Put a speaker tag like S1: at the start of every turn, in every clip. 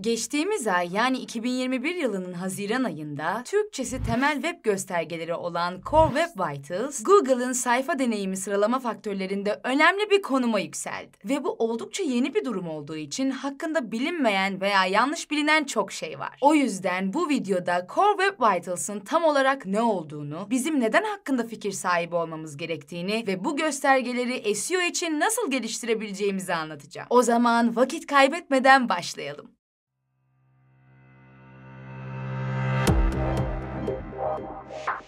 S1: Geçtiğimiz ay yani 2021 yılının Haziran ayında Türkçesi temel web göstergeleri olan Core Web Vitals, Google'ın sayfa deneyimi sıralama faktörlerinde önemli bir konuma yükseldi. Ve bu oldukça yeni bir durum olduğu için hakkında bilinmeyen veya yanlış bilinen çok şey var. O yüzden bu videoda Core Web Vitals'ın tam olarak ne olduğunu, bizim neden hakkında fikir sahibi olmamız gerektiğini ve bu göstergeleri SEO için nasıl geliştirebileceğimizi anlatacağım. O zaman vakit kaybetmeden başlayalım. Yeah.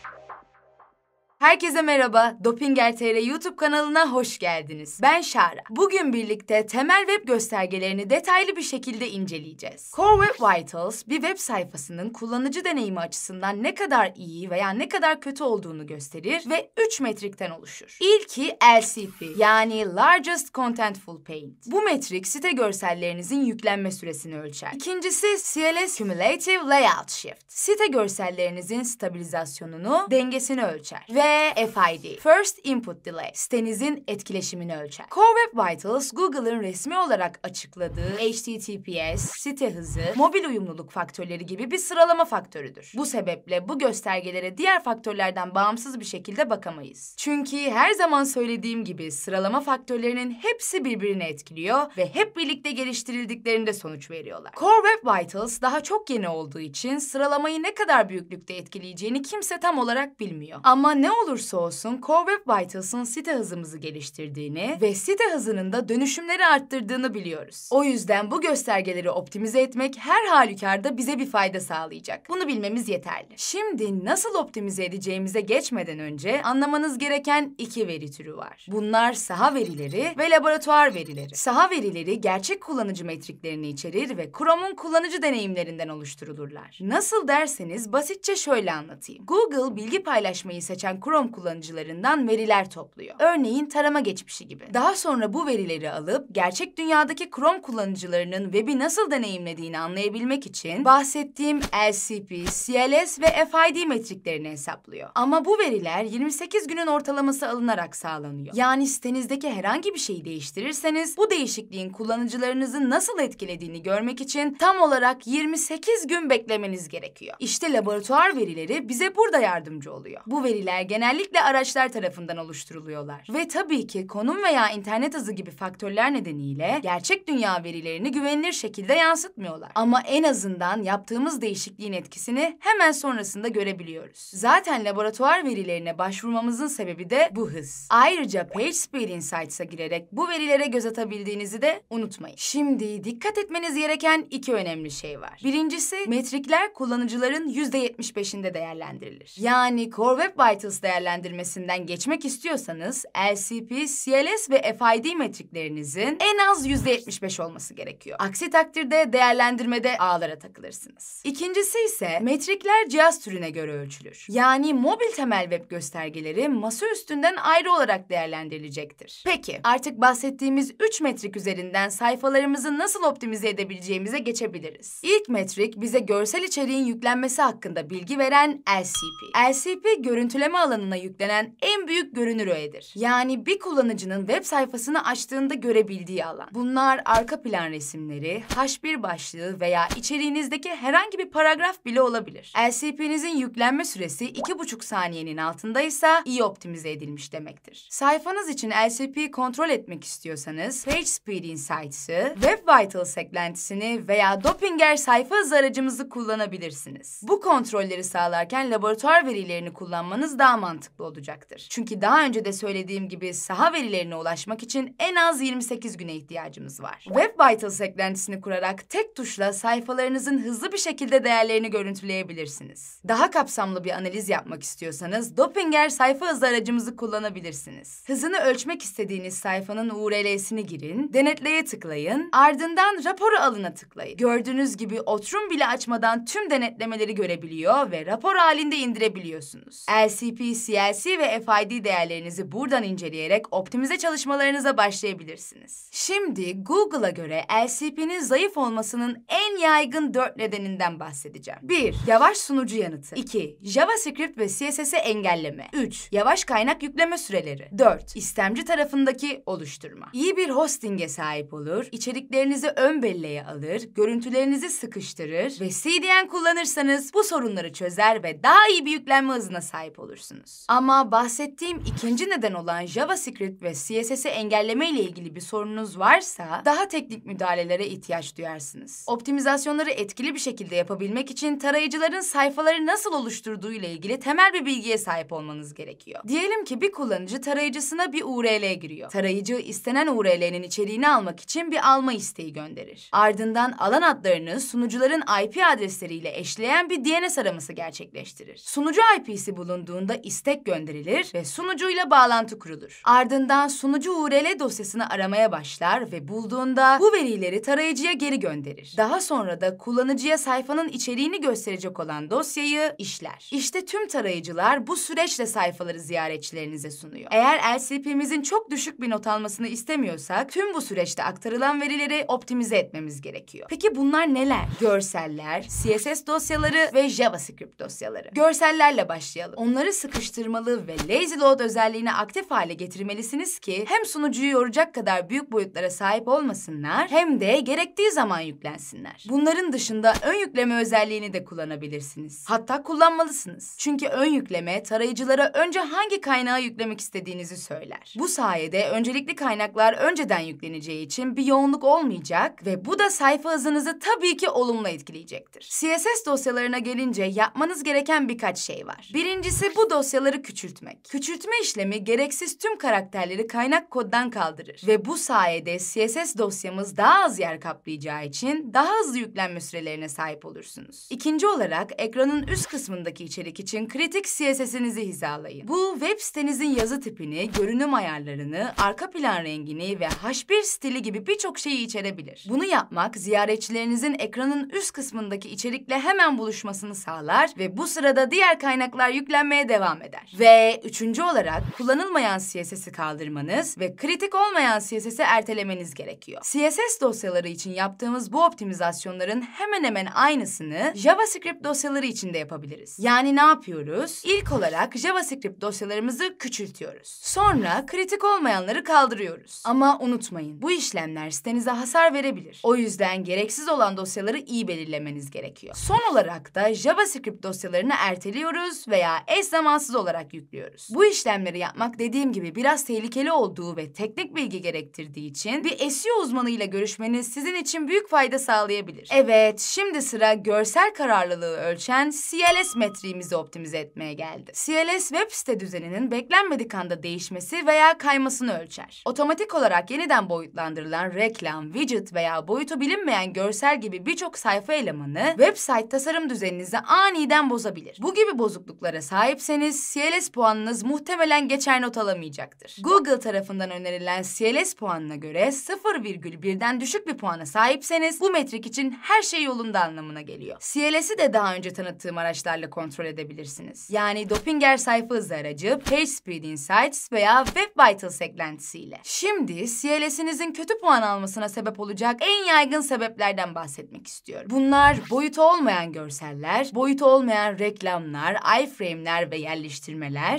S1: Herkese merhaba. Dopinger TR YouTube kanalına hoş geldiniz. Ben Şara. Bugün birlikte temel web göstergelerini detaylı bir şekilde inceleyeceğiz. Core Web Vitals bir web sayfasının kullanıcı deneyimi açısından ne kadar iyi veya ne kadar kötü olduğunu gösterir ve 3 metrikten oluşur. İlki LCP yani Largest Contentful Paint. Bu metrik site görsellerinizin yüklenme süresini ölçer. İkincisi CLS Cumulative Layout Shift. Site görsellerinizin stabilizasyonunu, dengesini ölçer. Ve FID, First Input Delay, sitenizin etkileşimini ölçer. Core Web Vitals, Google'ın resmi olarak açıkladığı HTTPS, site hızı, mobil uyumluluk faktörleri gibi bir sıralama faktörüdür. Bu sebeple bu göstergelere diğer faktörlerden bağımsız bir şekilde bakamayız. Çünkü her zaman söylediğim gibi sıralama faktörlerinin hepsi birbirini etkiliyor ve hep birlikte geliştirildiklerinde sonuç veriyorlar. Core Web Vitals daha çok yeni olduğu için sıralamayı ne kadar büyüklükte etkileyeceğini kimse tam olarak bilmiyor. Ama ne olursa olsun Core Web Vitals'ın site hızımızı geliştirdiğini ve site hızının da dönüşümleri arttırdığını biliyoruz. O yüzden bu göstergeleri optimize etmek her halükarda bize bir fayda sağlayacak. Bunu bilmemiz yeterli. Şimdi nasıl optimize edeceğimize geçmeden önce anlamanız gereken iki veri türü var. Bunlar saha verileri ve laboratuvar verileri. Saha verileri gerçek kullanıcı metriklerini içerir ve Chrome'un kullanıcı deneyimlerinden oluşturulurlar. Nasıl derseniz basitçe şöyle anlatayım. Google bilgi paylaşmayı seçen Chrome kullanıcılarından veriler topluyor. Örneğin tarama geçmişi gibi. Daha sonra bu verileri alıp gerçek dünyadaki Chrome kullanıcılarının web'i nasıl deneyimlediğini anlayabilmek için bahsettiğim LCP, CLS ve FID metriklerini hesaplıyor. Ama bu veriler 28 günün ortalaması alınarak sağlanıyor. Yani sitenizdeki herhangi bir şeyi değiştirirseniz bu değişikliğin kullanıcılarınızı nasıl etkilediğini görmek için tam olarak 28 gün beklemeniz gerekiyor. İşte laboratuvar verileri bize burada yardımcı oluyor. Bu veriler genellikle araçlar tarafından oluşturuluyorlar. Ve tabii ki konum veya internet hızı gibi faktörler nedeniyle gerçek dünya verilerini güvenilir şekilde yansıtmıyorlar. Ama en azından yaptığımız değişikliğin etkisini hemen sonrasında görebiliyoruz. Zaten laboratuvar verilerine başvurmamızın sebebi de bu hız. Ayrıca PageSpeed Insights'a girerek bu verilere göz atabildiğinizi de unutmayın. Şimdi dikkat etmeniz gereken iki önemli şey var. Birincisi metrikler kullanıcıların %75'inde değerlendirilir. Yani Core Web Vitals değerlendirmesinden geçmek istiyorsanız LCP, CLS ve FID metriklerinizin en az %75 olması gerekiyor. Aksi takdirde değerlendirmede ağlara takılırsınız. İkincisi ise metrikler cihaz türüne göre ölçülür. Yani mobil temel web göstergeleri masa üstünden ayrı olarak değerlendirilecektir. Peki artık bahsettiğimiz 3 metrik üzerinden sayfalarımızı nasıl optimize edebileceğimize geçebiliriz. İlk metrik bize görsel içeriğin yüklenmesi hakkında bilgi veren LCP. LCP görüntüleme alanına yüklenen en büyük görünür öğedir. Yani bir kullanıcının web sayfasını açtığında görebildiği alan. Bunlar arka plan resimleri, H1 başlığı veya içeriğinizdeki herhangi bir paragraf bile olabilir. LCP'nizin yüklenme süresi 2,5 saniyenin altındaysa iyi optimize edilmiş demektir. Sayfanız için LCP'yi kontrol etmek istiyorsanız PageSpeed Insights'ı, Web Vitals eklentisini veya Dopinger sayfa hızı aracımızı kullanabilirsiniz. Bu kontrolleri sağlarken laboratuvar verilerini kullanmanız daha mantıklı olacaktır. Çünkü daha önce de söylediğim gibi saha verilerine ulaşmak için en az 28 güne ihtiyacımız var. Web Vitals eklentisini kurarak tek tuşla sayfalarınızın hızlı bir şekilde değerlerini görüntüleyebilirsiniz. Daha kapsamlı bir analiz yapmak istiyorsanız Dopinger sayfa hızı aracımızı kullanabilirsiniz. Hızını ölçmek istediğiniz sayfanın URL'sini girin, denetleye tıklayın, ardından raporu alına tıklayın. Gördüğünüz gibi oturum bile açmadan tüm denetlemeleri görebiliyor ve rapor halinde indirebiliyorsunuz. LCP, CLC ve FID değerlerinizi buradan inceleyerek optimize çalışmalarınıza başlayabilirsiniz. Şimdi Google'a göre LCP'nin zayıf olmasının en yaygın dört nedeninden bahsedeceğim. 1. Yavaş sunucu yanıtı. 2. JavaScript ve CSS'i engelleme. 3. Yavaş kaynak yükleme süreleri. 4. İstemci tarafındaki oluşturma. İyi bir hosting'e sahip olur, içeriklerinizi ön belleğe alır, görüntülerinizi sıkıştırır ve CDN kullanırsanız bu sorunları çözer ve daha iyi bir yüklenme hızına sahip olursunuz. Ama bahsettiğim ikinci neden olan JavaScript ve CSS'i engelleme ile ilgili bir sorununuz varsa daha teknik müdahalelere ihtiyaç duyarsınız. Optimizasyonları etkili bir şekilde yapabilmek için tarayıcıların sayfaları nasıl oluşturduğu ile ilgili temel bir bilgiye sahip olmanız gerekiyor. Diyelim ki bir kullanıcı tarayıcısına bir URL giriyor. Tarayıcı istenen URL'nin içeriğini almak için bir alma isteği gönderir. Ardından alan adlarını sunucuların IP adresleriyle eşleyen bir DNS araması gerçekleştirir. Sunucu IP'si bulunduğunda istek gönderilir ve sunucuyla bağlantı kurulur. Ardından sunucu URL dosyasını aramaya başlar ve bulduğunda bu verileri tarayıcıya geri gönderir. Daha sonra da kullanıcıya sayfanın içeriğini gösterecek olan dosyayı işler. İşte tüm tarayıcılar bu süreçle sayfaları ziyaretçilerinize sunuyor. Eğer LCP'mizin çok düşük bir not almasını istemiyorsak tüm bu süreçte aktarılan verileri optimize etmemiz gerekiyor. Peki bunlar neler? Görseller, CSS dosyaları ve JavaScript dosyaları. Görsellerle başlayalım. Onları sıkıştırmalı ve lazy load özelliğini aktif hale getirmelisiniz ki hem sunucuyu yoracak kadar büyük boyutlara sahip olmasınlar hem de gerektiği zaman yüklensinler. Bunların dışında ön yükleme özelliğini de kullanabilirsiniz. Hatta kullanmalısınız. Çünkü ön yükleme tarayıcılara önce hangi kaynağı yüklemek istediğinizi söyler. Bu sayede öncelikli kaynaklar önceden yükleneceği için bir yoğunluk olmayacak ve bu da sayfa hızınızı tabii ki olumlu etkileyecektir. CSS dosyalarına gelince yapmanız gereken birkaç şey var. Birincisi bu dosyaları küçültmek. Küçültme işlemi gereksiz tüm karakterleri kaynak koddan kaldırır ve bu sayede CSS dosyamız daha az yer kaplayacağı için daha hızlı yüklenme sürelerine sahip olursunuz. İkinci olarak ekranın üst kısmındaki içerik için kritik CSS'inizi hizalayın. Bu web sitenizin yazı tipini, görünüm ayarlarını, arka plan rengini ve H1 stili gibi birçok şeyi içerebilir. Bunu yapmak ziyaretçilerinizin ekranın üst kısmındaki içerikle hemen buluşmasını sağlar ve bu sırada diğer kaynaklar yüklenmeye devam eder. Ve üçüncü olarak kullanılmayan CSS'i kaldırmanız ve kritik olmayan CSS'i ertelemeniz gerekiyor. CSS dosyaları için yaptığımız bu optimizasyonların hemen hemen aynısını JavaScript dosyaları için de yapabiliriz. Yani ne yapıyoruz? İlk olarak JavaScript dosyalarımızı küçültüyoruz. Sonra kritik olmayanları kaldırıyoruz. Ama unutmayın bu işlemler sitenize hasar verebilir. O yüzden gereksiz olan dosyaları iyi belirlemeniz gerekiyor. Son olarak da JavaScript dosyalarını erteliyoruz veya eş zamansız olarak yüklüyoruz. Bu işlemleri yapmak dediğim gibi biraz tehlikeli olduğu ve teknik bilgi gerektirdiği için bir SEO uzmanıyla görüşmeniz sizin için büyük fayda sağlayabilir. Evet, şimdi sıra görsel kararlılığı ölçen CLS metriğimizi optimize etmeye geldi. CLS web site düzeninin beklenmedik anda değişmesi veya kaymasını ölçer. Otomatik olarak yeniden boyutlandırılan reklam, widget veya boyutu bilinmeyen görsel gibi birçok sayfa elemanı website tasarım düzeninizi aniden bozabilir. Bu gibi bozukluklara sahipseniz CLS puanınız muhtemelen geçer not alamayacaktır. Google tarafından önerilen CLS puanına göre 0,1'den düşük bir puana sahipseniz bu metrik için her şey yolunda anlamına geliyor. CLS'i de daha önce tanıttığım araçlarla kontrol edebilirsiniz. Yani Dopinger sayfa hızı aracı, PageSpeed Insights veya Web Vitals eklentisiyle. Şimdi CLS'inizin kötü puan almasına sebep olacak en yaygın sebeplerden bahsetmek istiyorum. Bunlar boyutu olmayan görseller, boyutu olmayan reklamlar, iframe'ler ve yerleştirmeler,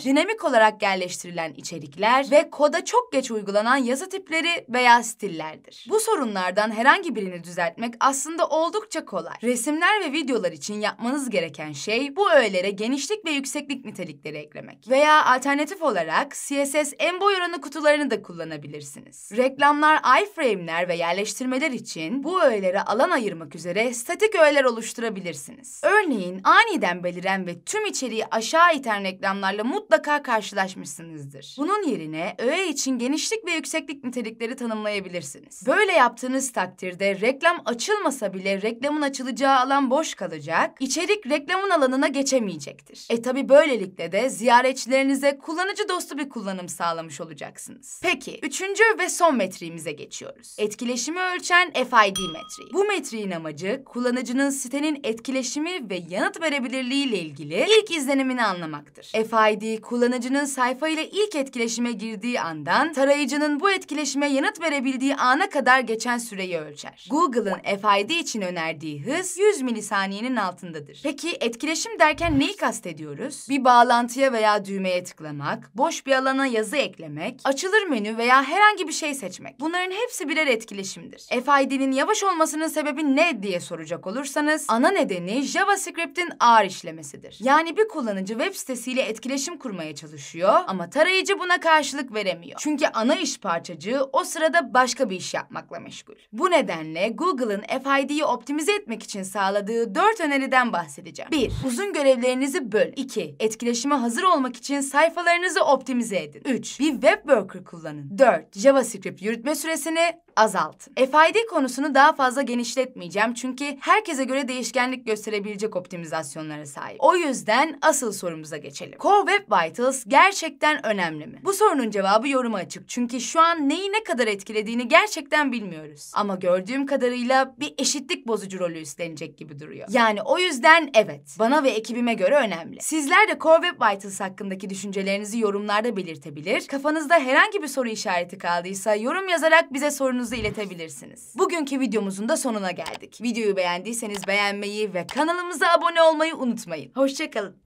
S1: dinamik olarak yerleştirilen içerikler ve koda çok geç uygulanan yazı tipleri veya stillerdir. Bu sorunlardan herhangi birini düzeltmek aslında oldukça kolay. Resimler ve videolar için yapmanız gereken şey bu öğelere genişlik ve yükseklik nitelikleri eklemek. Veya alternatif olarak CSS en boy oranı kutularını da kullanabilirsiniz. Reklamlar, iframe'ler ve yerleştirmeler için bu öğelere alan ayırmak üzere statik öğeler oluşturabilirsiniz. Örneğin aniden beliren ve tüm içeriği aşağı iten reklamlarla mutlaka karşılaşmışsınızdır. Bunun yerine öğe için genişlik ve yükseklik nitelikleri tanımlayabilirsiniz. Böyle yaptığınız takdirde reklam açılmasa bile reklamın açılacağı alan boş kalacak, içerik reklamın alanına geçemeyecektir. E tabi böylelikle de ziyaretçilerinize kullanıcı dostu bir kullanım sağlamış olacaksınız. Peki, üçüncü ve son metriğimize geçiyoruz. Etkileşimi ölçen FID metriği. Bu metriğin amacı kullanıcının sitenin etkileşimi ve yanıt verebilirliği ile ilgili ilk izlenimini anlamaktır. Kullanıcıdır. FID, kullanıcının sayfa ile ilk etkileşime girdiği andan tarayıcının bu etkileşime yanıt verebildiği ana kadar geçen süreyi ölçer. Google'ın FID için önerdiği hız 100 milisaniyenin altındadır. Peki etkileşim derken neyi kastediyoruz? Bir bağlantıya veya düğmeye tıklamak, boş bir alana yazı eklemek, açılır menü veya herhangi bir şey seçmek. Bunların hepsi birer etkileşimdir. FID'nin yavaş olmasının sebebi ne diye soracak olursanız, ana nedeni JavaScript'in ağır işlemesidir. Yani bir kullanıcı web sitesiyle etkileşim kurmaya çalışıyor ama tarayıcı buna karşılık veremiyor. Çünkü ana iş parçacığı o sırada başka bir iş yapmakla meşgul. Bu nedenle Google'ın FID'yi optimize etmek için sağladığı dört öneriden bahsedeceğim. 1. Uzun görevlerinizi böl. 2. Etkileşime hazır olmak için sayfalarınızı optimize edin. 3. Bir web worker kullanın. 4. JavaScript yürütme süresini azaltın. FID konusunu daha fazla genişletmeyeceğim çünkü herkese göre değişkenlik gösterebilecek optimizasyonlara sahip. O yüzden asıl sorumuza geçelim. Core Web Vitals gerçekten önemli mi? Bu sorunun cevabı yoruma açık çünkü şu an neyi ne kadar etkilediğini gerçekten bilmiyoruz. Ama gördüğüm kadarıyla bir eşitlik bozucu rolü üstlenecek gibi duruyor. Yani o yüzden evet, bana ve ekibime göre önemli. Sizler de Core Web Vitals hakkındaki düşüncelerinizi yorumlarda belirtebilir. Kafanızda herhangi bir soru işareti kaldıysa yorum yazarak bize sorunuzu sorularınızı iletebilirsiniz. Bugünkü videomuzun da sonuna geldik. Videoyu beğendiyseniz beğenmeyi ve kanalımıza abone olmayı unutmayın. Hoşçakalın.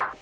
S1: Yeah.